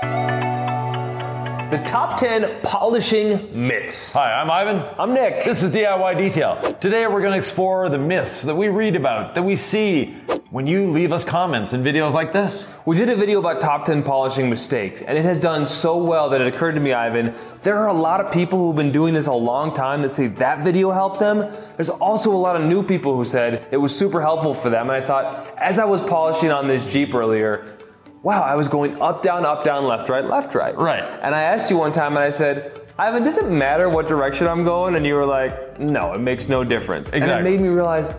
The top 10 polishing myths. Hi, I'm Yvan. I'm Nick. This is DIY Detail. Today we're going to explore the myths that we read about, that we see when you leave us comments in videos like this. We did a video about top 10 polishing mistakes, and it has done so well that it occurred to me, Yvan, there are a lot of people who've been doing this a long time that say that video helped them. There's also a lot of new people who said it was super helpful for them. And I thought, as I was polishing on this Jeep earlier, wow, I was going up, down, up, down, left, right, left, right. Right. And I asked you one time, and I said, Yvan, does it matter what direction I'm going? And you were like, no, it makes no difference. And it made me realize,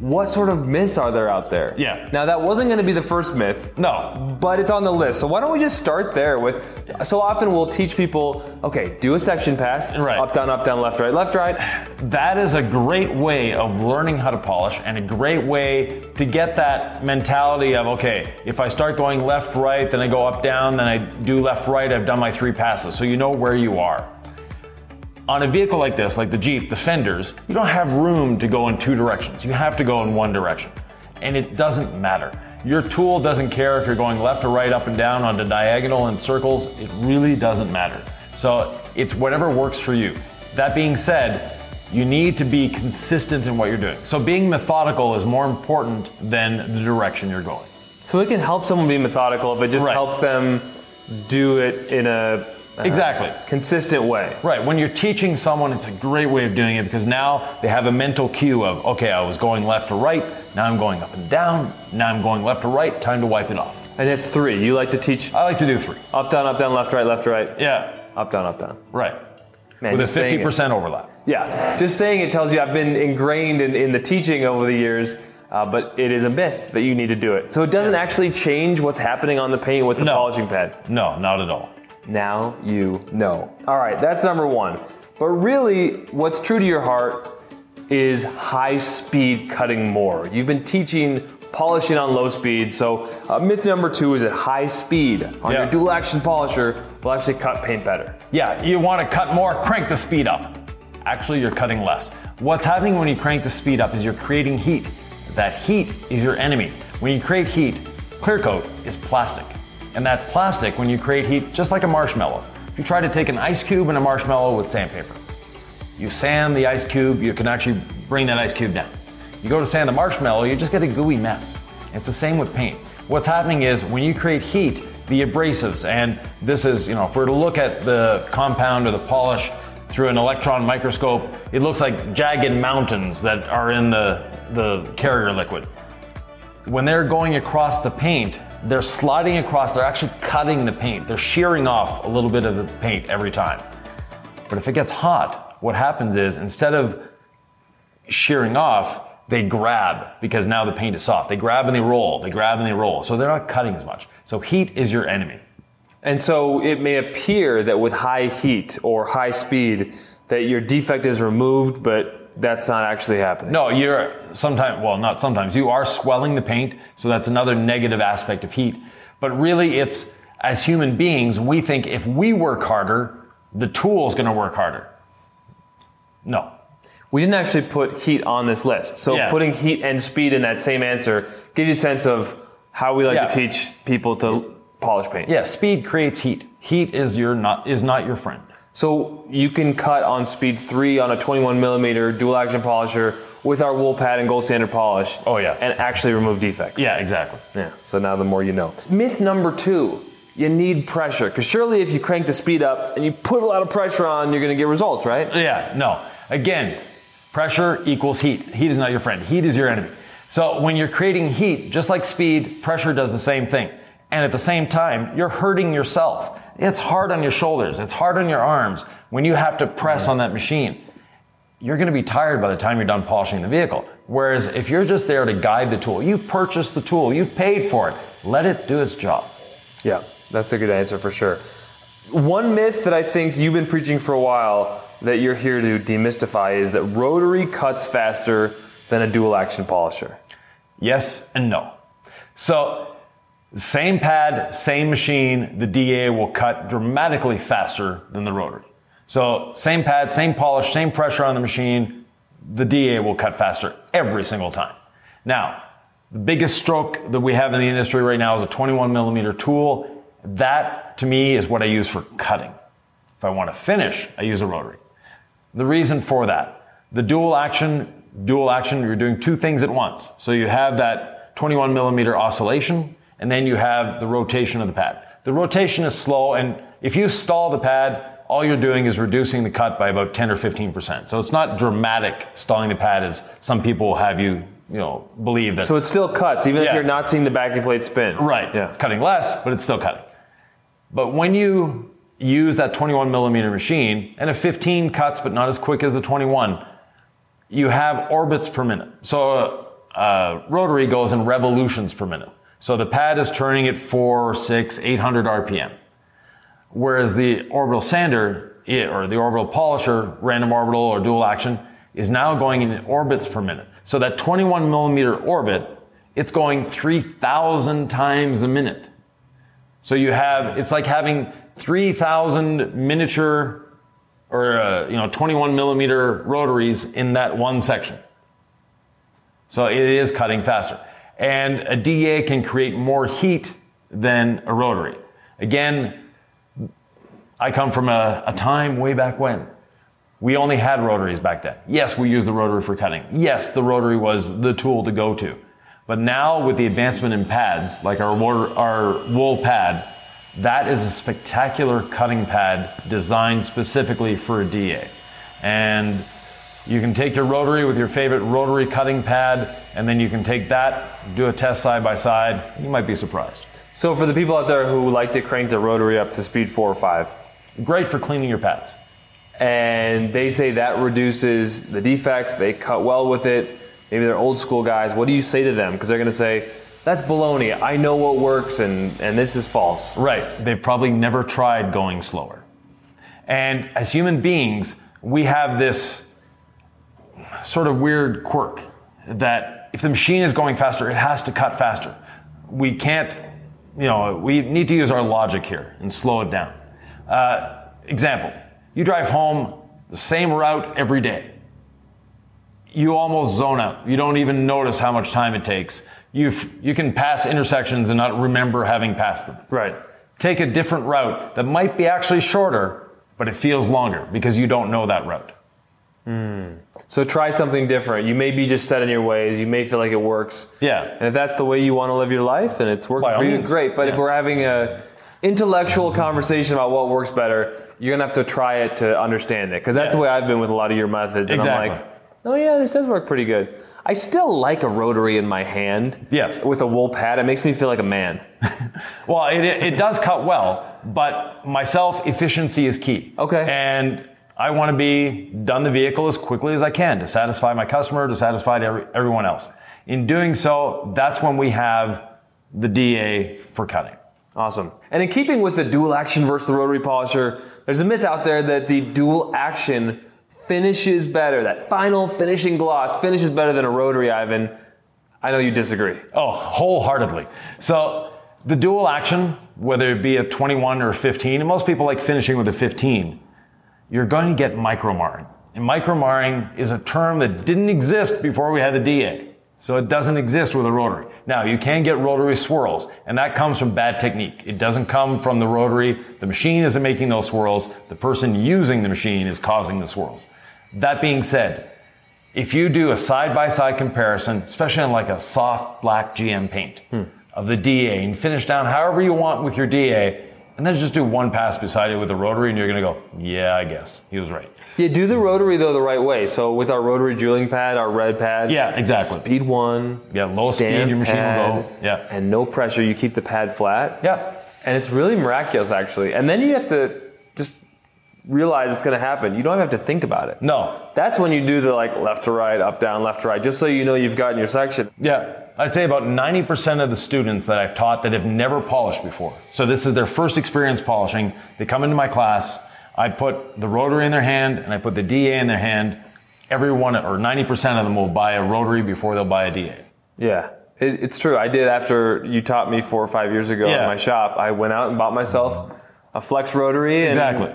what sort of myths are there out there? Yeah. Now, that wasn't going to be the first myth, No. but it's on the list. So why don't we just start there with, so often we'll teach people, okay, do a section pass, Right. up, down, up, down, left, right, left, right. That is a great way of learning how to polish and a great way to get that mentality of, okay, if I start going left, right, then I go up, down, then I do left, right, I've done my three passes. So you know where you are. On a vehicle like this, like the Jeep, the fenders, you don't have room to go in two directions. You have to go in one direction. And it doesn't matter. Your tool doesn't care if you're going left or right, up and down on the diagonal and circles. It really doesn't matter. So it's whatever works for you. That being said, you need to be consistent in what you're doing. So being methodical is more important than the direction you're going. So it can help someone be methodical if it just Right. helps them do it in a uh, Exactly. consistent way. Right. When you're teaching someone, it's a great way of doing it because now they have a mental cue of, okay, I was going left to right, now I'm going up and down, now I'm going left to right, time to wipe it off. And it's three. You like to teach I like to do three. up, down, up, down, left, right, left, right, Yeah. up, down, up, down. Right. Man, With a just saying it. 50% overlap. Yeah, just saying it tells you I've been ingrained in, in the teaching over the years, uh, but it is a myth that you need to do it. So it doesn't actually change what's happening on the paint with the No. polishing pad. No, not at all. Now you know. All right, that's number one. But really, what's true to your heart is high speed cutting more. You've been teaching polishing on low speed, so uh, myth number two is that high speed on Yeah. your dual action polisher will actually cut paint better. Yeah, you want to cut more, crank the speed up. Actually, you're cutting less. What's happening when you crank the speed up is you're creating heat. That heat is your enemy. When you create heat, clear coat is plastic. And that plastic, when you create heat, just like a marshmallow, if you try to take an ice cube and a marshmallow with sandpaper, you sand the ice cube, you can actually bring that ice cube down. You go to sand the marshmallow, you just get a gooey mess. It's the same with paint. What's happening is when you create heat, the abrasives, and this is, you know, if we were to look at the compound or the polish through an electron microscope, it looks like jagged mountains that are in the, the carrier liquid. When they're going across the paint, they're sliding across, they're actually cutting the paint. They're shearing off a little bit of the paint every time. But if it gets hot, what happens is instead of shearing off, they grab because now the paint is soft. They grab and they roll, they grab and they roll. So they're not cutting as much. So heat is your enemy. And so it may appear that with high heat or high speed that your defect is removed, but that's not actually happening. No, you're sometimes, well, not sometimes, you are swelling the paint. So that's another negative aspect of heat. But really, it's as human beings, we think if we work harder, the tool's gonna work harder. No. We didn't actually put heat on this list. So Yeah. putting heat and speed in that same answer gives you a sense of how we like Yeah. to teach people to polish paint. Yeah, speed creates heat. Heat is your not is not your friend. So you can cut on speed three on a 21 millimeter dual action polisher with our wool pad and gold standard polish. Oh, yeah. And actually remove defects. Yeah, exactly. Yeah. So now the more you know. Myth number two. You need pressure. Because surely if you crank the speed up and you put a lot of pressure on, you're going to get results, right? Yeah, no. Again, pressure equals heat. Heat is not your friend. Heat is your enemy. So when you're creating heat, just like speed, pressure does the same thing. And at the same time, you're hurting yourself. It's hard on your shoulders. It's hard on your arms when you have to press on that machine. You're going to be tired by the time you're done polishing the vehicle. Whereas if you're just there to guide the tool, you purchased the tool, you've paid for it, let it do its job. Yeah, that's a good answer for sure. One myth that I think you've been preaching for a while that you're here to demystify is that rotary cuts faster than a dual action polisher. Yes and no. So, same pad, same machine, the DA will cut dramatically faster than the rotary. So, same pad, same polish, same pressure on the machine, the DA will cut faster every single time. Now, the biggest stroke that we have in the industry right now is a 21 millimeter tool, That to me is what I use for cutting. If I want to finish, I use a rotary. The reason for that, the dual action, dual action, you're doing two things at once. So you have that 21 millimeter oscillation, and then you have the rotation of the pad. The rotation is slow, and if you stall the pad, all you're doing is reducing the cut by about 10 or 15%. So it's not dramatic stalling the pad as some people have you, you know, believe that. So it still cuts, even if you're not seeing the backing plate spin. Right. Yeah. It's cutting less, but it's still cutting. But when you use that 21 millimeter machine and a 15 cuts, but not as quick as the 21, you have orbits per minute. So a, a rotary goes in revolutions per minute. So the pad is turning at four, six, 800 RPM. Whereas the orbital sander i- or the orbital polisher, random orbital or dual action, is now going in orbits per minute. So that 21 millimeter orbit, it's going 3,000 times a minute. So you have, it's like having 3,000 miniature or, uh, you know, 21 millimeter rotaries in that one section. So it is cutting faster. And a DA can create more heat than a rotary. Again, I come from a, a time way back when. We only had rotaries back then. Yes, we used the rotary for cutting. Yes, the rotary was the tool to go to. But now with the advancement in pads, like our, our wool pad, that is a spectacular cutting pad designed specifically for a DA. And you can take your rotary with your favorite rotary cutting pad, and then you can take that, do a test side by side. You might be surprised. So for the people out there who like to crank their rotary up to speed four or five, Great for cleaning your pads. and they say that reduces the defects, they cut well with it. Maybe they're old school guys. What do you say to them? Because they're going to say, that's baloney. I know what works, and, and this is false. Right. They've probably never tried going slower. And as human beings, we have this sort of weird quirk that if the machine is going faster, it has to cut faster. We can't, you know, we need to use our logic here and slow it down. Uh, example, you drive home the same route every day you almost zone out. You don't even notice how much time it takes. You you can pass intersections and not remember having passed them. Right. Take a different route that might be actually shorter, but it feels longer because you don't know that route. Hmm. So try something different. You may be just set in your ways. You may feel like it works. Yeah. And if that's the way you want to live your life and it's working By for you, means. great. But if we're having a intellectual conversation about what works better, you're gonna have to try it to understand it. Because that's Yeah. the way I've been with a lot of your methods. And I'm Exactly. like, oh yeah, this does work pretty good. I still like a rotary in my hand. Yes. With a wool pad, it makes me feel like a man. Well, it, it does cut well, but myself, efficiency is key. Okay. And I want to be done the vehicle as quickly as I can to satisfy my customer, to satisfy every, everyone else. In doing so, that's when we have the DA for cutting. Awesome. And in keeping with the dual action versus the rotary polisher, there's a myth out there that the dual action finishes better. That final finishing gloss finishes better than a rotary, Yvan. I know you disagree. Oh, wholeheartedly. So the dual action, whether it be a 21 or a 15, and most people like finishing with a 15, you're going to get micromarring. And micromarring is a term that didn't exist before we had the DA. So it doesn't exist with a rotary. Now you can get rotary swirls, and that comes from bad technique. It doesn't come from the rotary. The machine isn't making those swirls. The person using the machine is causing the swirls. That being said, if you do a side-by-side comparison, especially on like a soft black GM paint hmm. of the DA and finish down however you want with your DA, and then just do one pass beside it with a rotary and you're gonna go, yeah, I guess. He was right. Yeah, do the rotary though the right way. So with our rotary jeweling pad, our red pad. Yeah, exactly. Speed one. Yeah, low speed, your machine will go. Yeah. And no pressure. You keep the pad flat. Yeah. And it's really miraculous actually. And then you have to realize it's going to happen. You don't have to think about it. No. That's when you do the like left to right, up down, left to right, just so you know you've gotten your section. Yeah. I'd say about 90% of the students that I've taught that have never polished before. So this is their first experience polishing. They come into my class. I put the rotary in their hand and I put the DA in their hand. Everyone or 90% of them will buy a rotary before they'll buy a DA. Yeah. It, it's true. I did after you taught me four or five years ago Yeah. in my shop. I went out and bought myself a flex rotary. And, Exactly.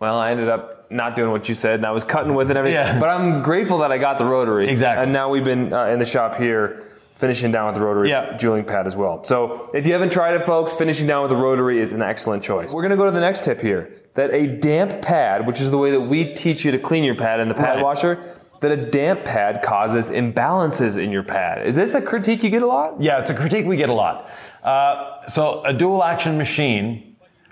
Well, I ended up not doing what you said, and I was cutting with it and everything. Yeah. But I'm grateful that I got the rotary. Exactly. And now we've been uh, in the shop here finishing down with the rotary Yeah. jeweling pad as well. So if you haven't tried it, folks, finishing down with the rotary is an excellent choice. We're going to go to the next tip here. That a damp pad, which is the way that we teach you to clean your pad in the pad Right. washer, that a damp pad causes imbalances in your pad. Is this a critique you get a lot? Yeah, it's a critique we get a lot. Uh, so a dual action machine,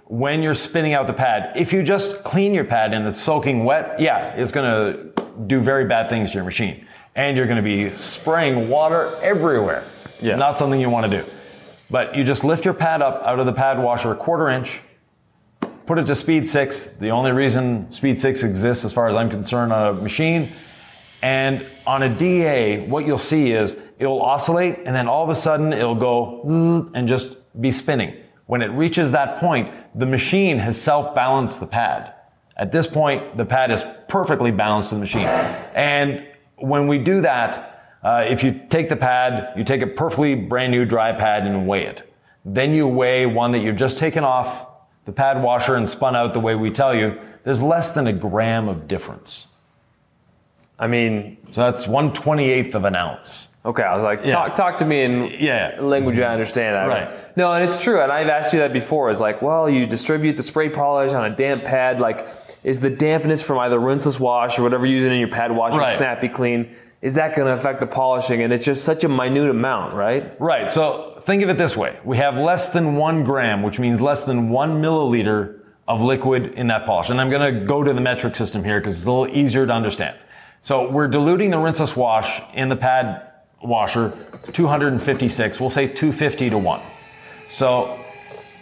when you're spinning out the pad, if you just clean your pad and it's soaking wet, yeah, it's going to do very bad things to your machine. And you're going to be spraying water everywhere. Yeah. Not something you want to do. But you just lift your pad up out of the pad washer a quarter inch, put it to speed six. The only reason speed six exists, as far as I'm concerned, on a machine. And on a DA, what you'll see is it'll oscillate and then all of a sudden it'll go and just be spinning. When it reaches that point, the machine has self balanced the pad. At this point, the pad is perfectly balanced to the machine. And when we do that, uh, if you take the pad, you take a perfectly brand new dry pad and weigh it. Then you weigh one that you've just taken off the pad washer and spun out the way we tell you. There's less than a gram of difference. I mean, So that's one twenty eighth of an ounce. Okay, I was like, talk, talk to me in Yeah. language I understand. I- Right. No, and it's true. And I've asked you that before. Is like, well, you distribute the spray polish on a damp pad. Like, is the dampness from either rinseless wash or whatever you're using in your pad washer, Right. snappy clean, is that going to affect the polishing? And it's just such a minute amount, right? Right. So think of it this way: we have less than one gram, which means less than one milliliter of liquid in that polish. And I'm going to go to the metric system here because it's a little easier to understand. So we're diluting the rinseless wash in the pad washer 256. We'll say 250 to one. So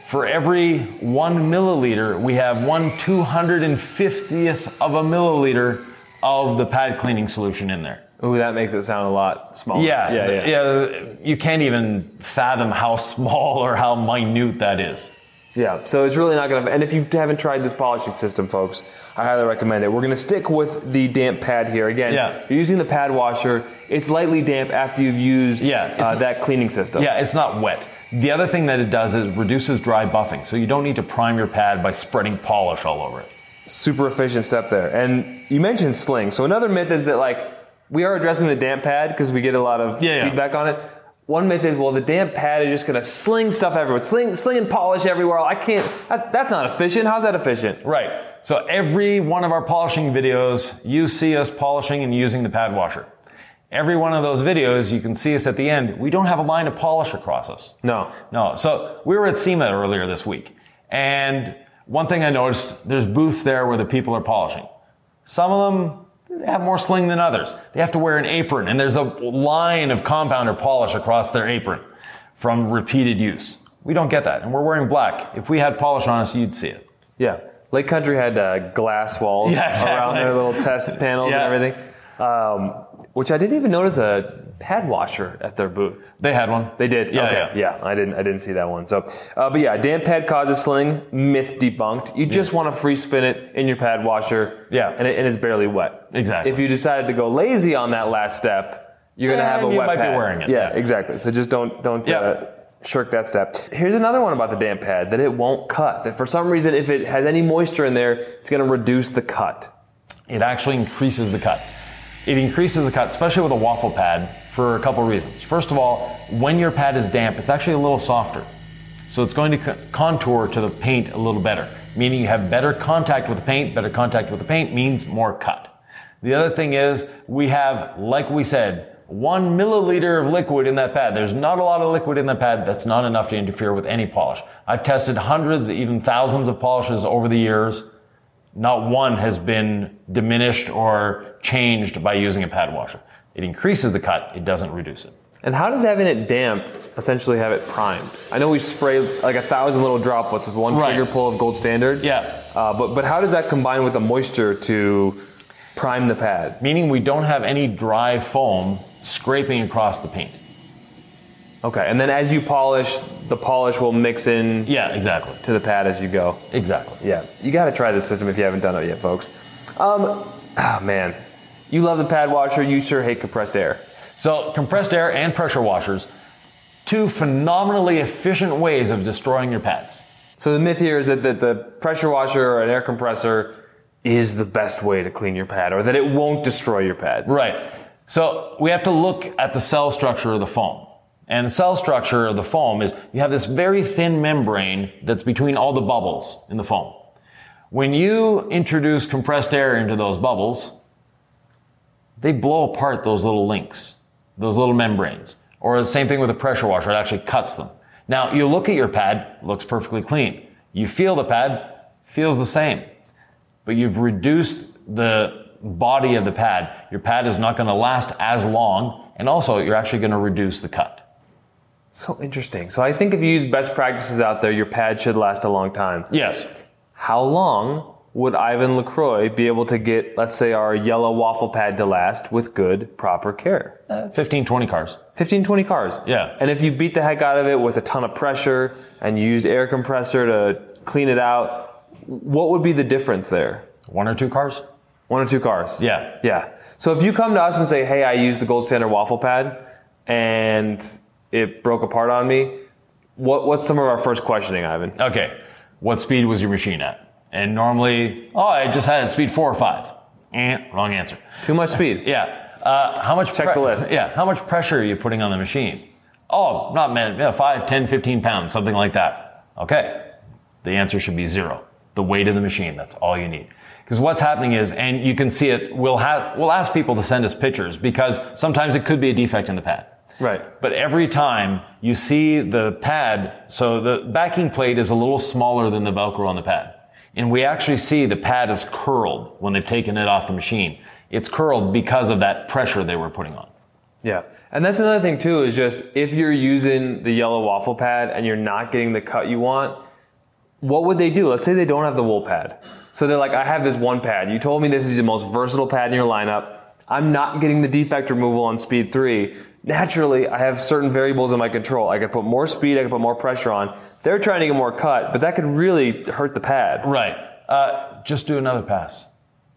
for every one milliliter, we have one 250th of a milliliter of the pad cleaning solution in there. Ooh, that makes it sound a lot smaller. Yeah, yeah, yeah. yeah. You can't even fathom how small or how minute that is. Yeah, so it's really not going to. And if you haven't tried this polishing system, folks, I highly recommend it. We're going to stick with the damp pad here. Again, Yeah. you're using the pad washer. It's lightly damp after you've used Yeah, uh, that cleaning system. Yeah, it's not wet. The other thing that it does is reduces dry buffing, so you don't need to prime your pad by spreading polish all over it. Super efficient step there. And you mentioned sling. So another myth is that like we are addressing the damp pad because we get a lot of Yeah, yeah. feedback on it. One myth is well the damp pad is just going to sling stuff everywhere. Sling, sling and polish everywhere. I can't. That, that's not efficient. How's that efficient? Right. So every one of our polishing videos, you see us polishing and using the pad washer. Every one of those videos, you can see us at the end. We don't have a line of polish across us. No. No. So we were at SEMA earlier this week. And one thing I noticed, there's booths there where the people are polishing. Some of them have more sling than others. They have to wear an apron and there's a line of compounder polish across their apron from repeated use. We don't get that. And we're wearing black. If we had polish on us, you'd see it. Yeah. Lake Country had uh, glass walls Yeah, exactly. around their little test panels Yeah. and everything, um, which I didn't even notice a pad washer at their booth. They had one. They did. Yeah, okay. yeah. I didn't. I didn't see that one. So, uh, but yeah, damp pad causes sling. Myth debunked. You just want to free spin it in your pad washer. Yeah. And, it, and it's barely wet. Exactly. If you decided to go lazy on that last step, you're gonna have a you wet might be pad. wearing it. Yeah, exactly. So just don't don't Yeah. uh, shirk that step. Here's another one about the damp pad that it won't cut. That for some reason, if it has any moisture in there, it's gonna reduce the cut. it actually increases the cut. It increases the cut, especially with a waffle pad, for a couple reasons. First of all, when your pad is damp, it's actually a little softer. So it's going to contour to the paint a little better, meaning you have better contact with the paint. Better contact with the paint means more cut. The other thing is we have, like we said, one milliliter of liquid in that pad. There's not a lot of liquid in that pad. That's not enough to interfere with any polish. I've tested hundreds, even thousands of polishes over the years. Not one has been diminished or changed by using a pad washer. It increases the cut, it doesn't reduce it. And how does having it damp essentially have it primed? I know we spray like a thousand little droplets with one Right. trigger pull of gold standard. Yeah. Uh, but but how does that combine with the moisture to prime the pad? Meaning we don't have any dry foam scraping across the paint. Okay, and then as you polish, the polish will mix in Yeah, exactly. to the pad as you go. Exactly. Yeah, you got to try this system if you haven't done it yet, folks. Um, ah, man, you love the pad washer. You sure hate compressed air. So, compressed air and pressure washers, two phenomenally efficient ways of destroying your pads. So the myth here is that, that the pressure washer or an air compressor is the best way to clean your pad, or that it won't destroy your pads. Right. So, we have to look at the cell structure of the foam. And the cell structure of the foam is you have this very thin membrane that's between all the bubbles in the foam. When you introduce compressed air into those bubbles, they blow apart those little links, those little membranes. Or the same thing with a pressure washer, it actually cuts them. Now, you look at your pad, looks perfectly clean. You feel the pad, feels the same. But you've reduced the body of the pad. Your pad is not going to last as long, and also you're actually going to reduce the cut. So interesting. So I think if you use best practices out there, your pad should last a long time. Yes. How long would Yvan LaCroix be able to get, let's say, our yellow waffle pad to last with good, proper care? Uh, 15, 20 cars. 15, 20 cars. Yeah. And if you beat the heck out of it with a ton of pressure and you used air compressor to clean it out, what would be the difference there? One or two cars? One or two cars. Yeah. Yeah. So if you come to us and say, hey, I used the gold standard waffle pad and it broke apart on me, what, what's some of our first questioning, Yvan? Okay. What speed was your machine at? And normally, oh, I just had it speed four or five. Eh, wrong answer. Too much speed. Yeah. Uh, how much Check the list. Yeah. How much pressure are you putting on the machine? Oh, not man, yeah, 5, 10, 15 pounds, something like that. Okay. The answer should be zero. The weight of the machine, that's all you need. Because what's happening is, and you can see it, we'll, have, we'll ask people to send us pictures because sometimes it could be a defect in the pad. Right. But every time you see the pad, so the backing plate is a little smaller than the Velcro on the pad. And we actually see the pad is curled when they've taken it off the machine. It's curled because of that pressure they were putting on. Yeah. And that's another thing too, is just if you're using the yellow waffle pad and you're not getting the cut you want, what would they do? Let's say they don't have the wool pad. So they're like, I have this one pad. You told me this is the most versatile pad in your lineup. I'm not getting the defect removal on speed three. Naturally, I have certain variables in my control. I can put more speed, I can put more pressure on. They're trying to get more cut, but that could really hurt the pad. Right. Uh, just do another pass.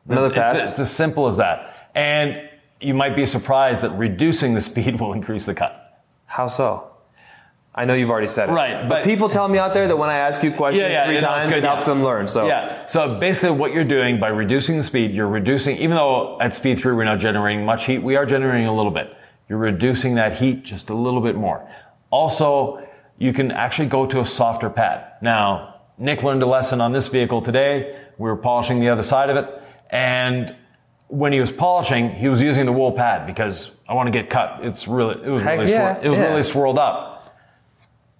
Another It's- pass? It's, it's as simple as that. And you might be surprised that reducing the speed will increase the cut. How so? I know you've already said it. Right, But, but- people tell me out there that when I ask you questions three no, it's times, good, it helps yeah. them learn. So yeah. So basically, what you're doing by reducing the speed, you're reducing. Even though at speed three we're not generating much heat, we are generating a little bit. You're reducing that heat just a little bit more. Also, you can actually go to a softer pad. Now, Nick learned a lesson on this vehicle today. We were polishing the other side of it, and when he was polishing, he was using the wool pad because I want to get cut. It's really, it was Heck really, yeah, swir- it was yeah. really swirled up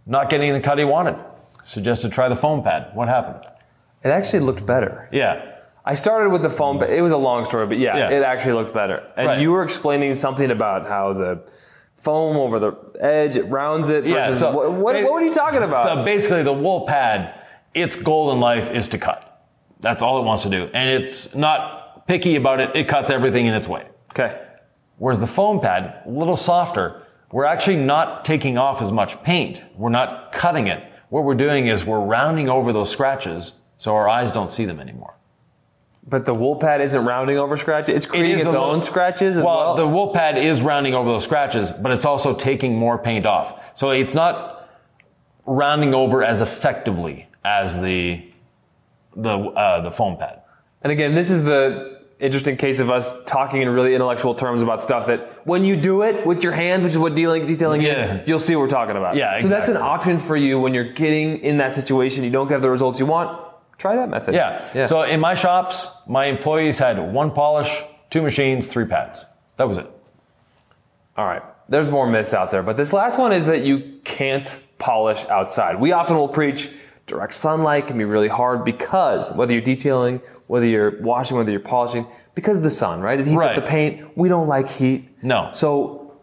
not getting the cut he wanted. Suggested try the foam pad. What happened? it actually looked better. Yeah. I started with the foam, but it was a long story, but yeah, Yeah. it actually looked better. And Right. you were explaining something about how the foam over the edge, it rounds it Yeah. So what, what, what were you talking about? So basically, the wool pad, its goal in life is to cut. That's all it wants to do, and it's not picky about it. It cuts everything in its way. okay. Whereas the foam pad, a little softer, we're actually not taking off as much paint. We're not cutting it. What we're doing is we're rounding over those scratches so our eyes don't see them anymore. But the wool pad isn't rounding over scratches. It's creating is its own little- scratches as well. well. the wool pad is rounding over those scratches, but it's also taking more paint off. So it's not rounding over as effectively as the the uh, the foam pad. and again, this is the interesting case of us talking in really intellectual terms about stuff that when you do it with your hands, which is what dealing, detailing Yeah. is, you'll see what we're talking about. Yeah, So that's an option for you when you're getting in that situation. You don't get the results you want. Try that method. Yeah. Yeah. So in my shops, my employees had one polish, two machines, three pads. That was it. All right. There's more myths out there, but this last one is that you can't polish outside. We often will preach direct sunlight can be really hard because whether you're detailing, whether you're washing, whether you're polishing, because of the sun, right? It heats Right. up the paint. We don't like heat. No. So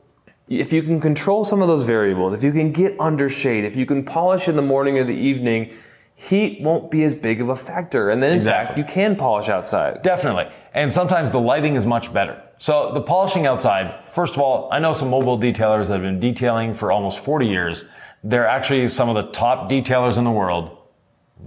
if you can control some of those variables, if you can get under shade, if you can polish in the morning or the evening, heat won't be as big of a factor. And then in fact, you can polish outside. Definitely. And sometimes the lighting is much better. So the polishing outside, first of all, I know some mobile detailers that have been detailing for almost 40 years. They're actually some of the top detailers in the world.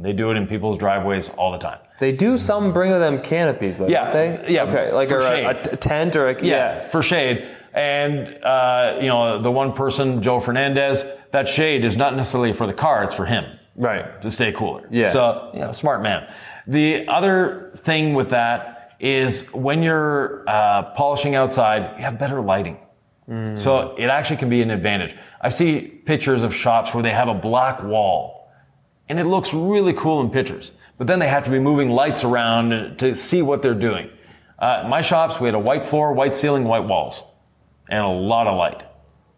They do it in people's driveways all the time. They do some bring with them canopies, though, Yeah. don't they? Yeah, Okay, like a, shade. a, a tent or a yeah. for shade. And uh, you know, the one person, Joe Fernandez, that shade is not necessarily for the car; it's for him Right. to stay cooler. Yeah. So, you know, smart man. The other thing with that is when you're uh, polishing outside, you have better lighting. So it actually can be an advantage. I see pictures of shops where they have a black wall and it looks really cool in pictures, but then they have to be moving lights around to see what they're doing. Uh, my shops, we had a white floor, white ceiling, white walls, and a lot of light.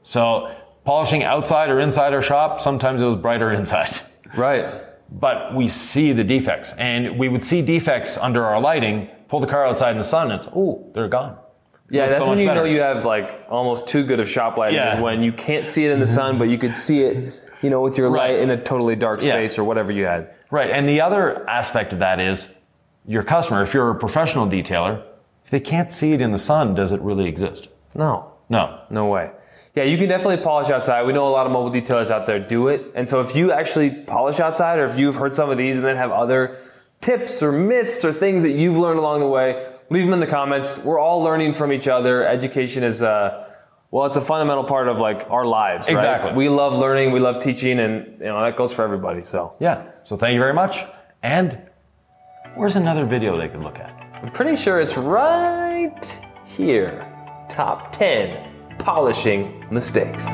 So polishing outside or inside our shop, sometimes it was brighter inside. Right. But we see the defects, and we would see defects under our lighting. Pull the car outside in the sun, and it's oh, they're gone. Yeah, that's so when you better. know you have like almost too good of shop lighting. Yeah. Is when you can't see it in the mm-hmm. sun, but you could see it, you know, with your Right. light in a totally dark Yeah. space or whatever you had. Right, and the other aspect of that is your customer. If you're a professional detailer, if they can't see it in the sun, does it really exist? No, No. no way. Yeah, you can definitely polish outside. We know a lot of mobile detailers out there do it. And so if you actually polish outside or if you've heard some of these and then have other tips or myths or things that you've learned along the way, leave them in the comments. We're all learning from each other. Education is uh well, it's a fundamental part of like our lives, right? Exactly. We love learning, we love teaching, and you know that goes for everybody. So Yeah. So thank you very much. And where's another video they could look at? I'm pretty sure it's right here. Top 10 polishing mistakes.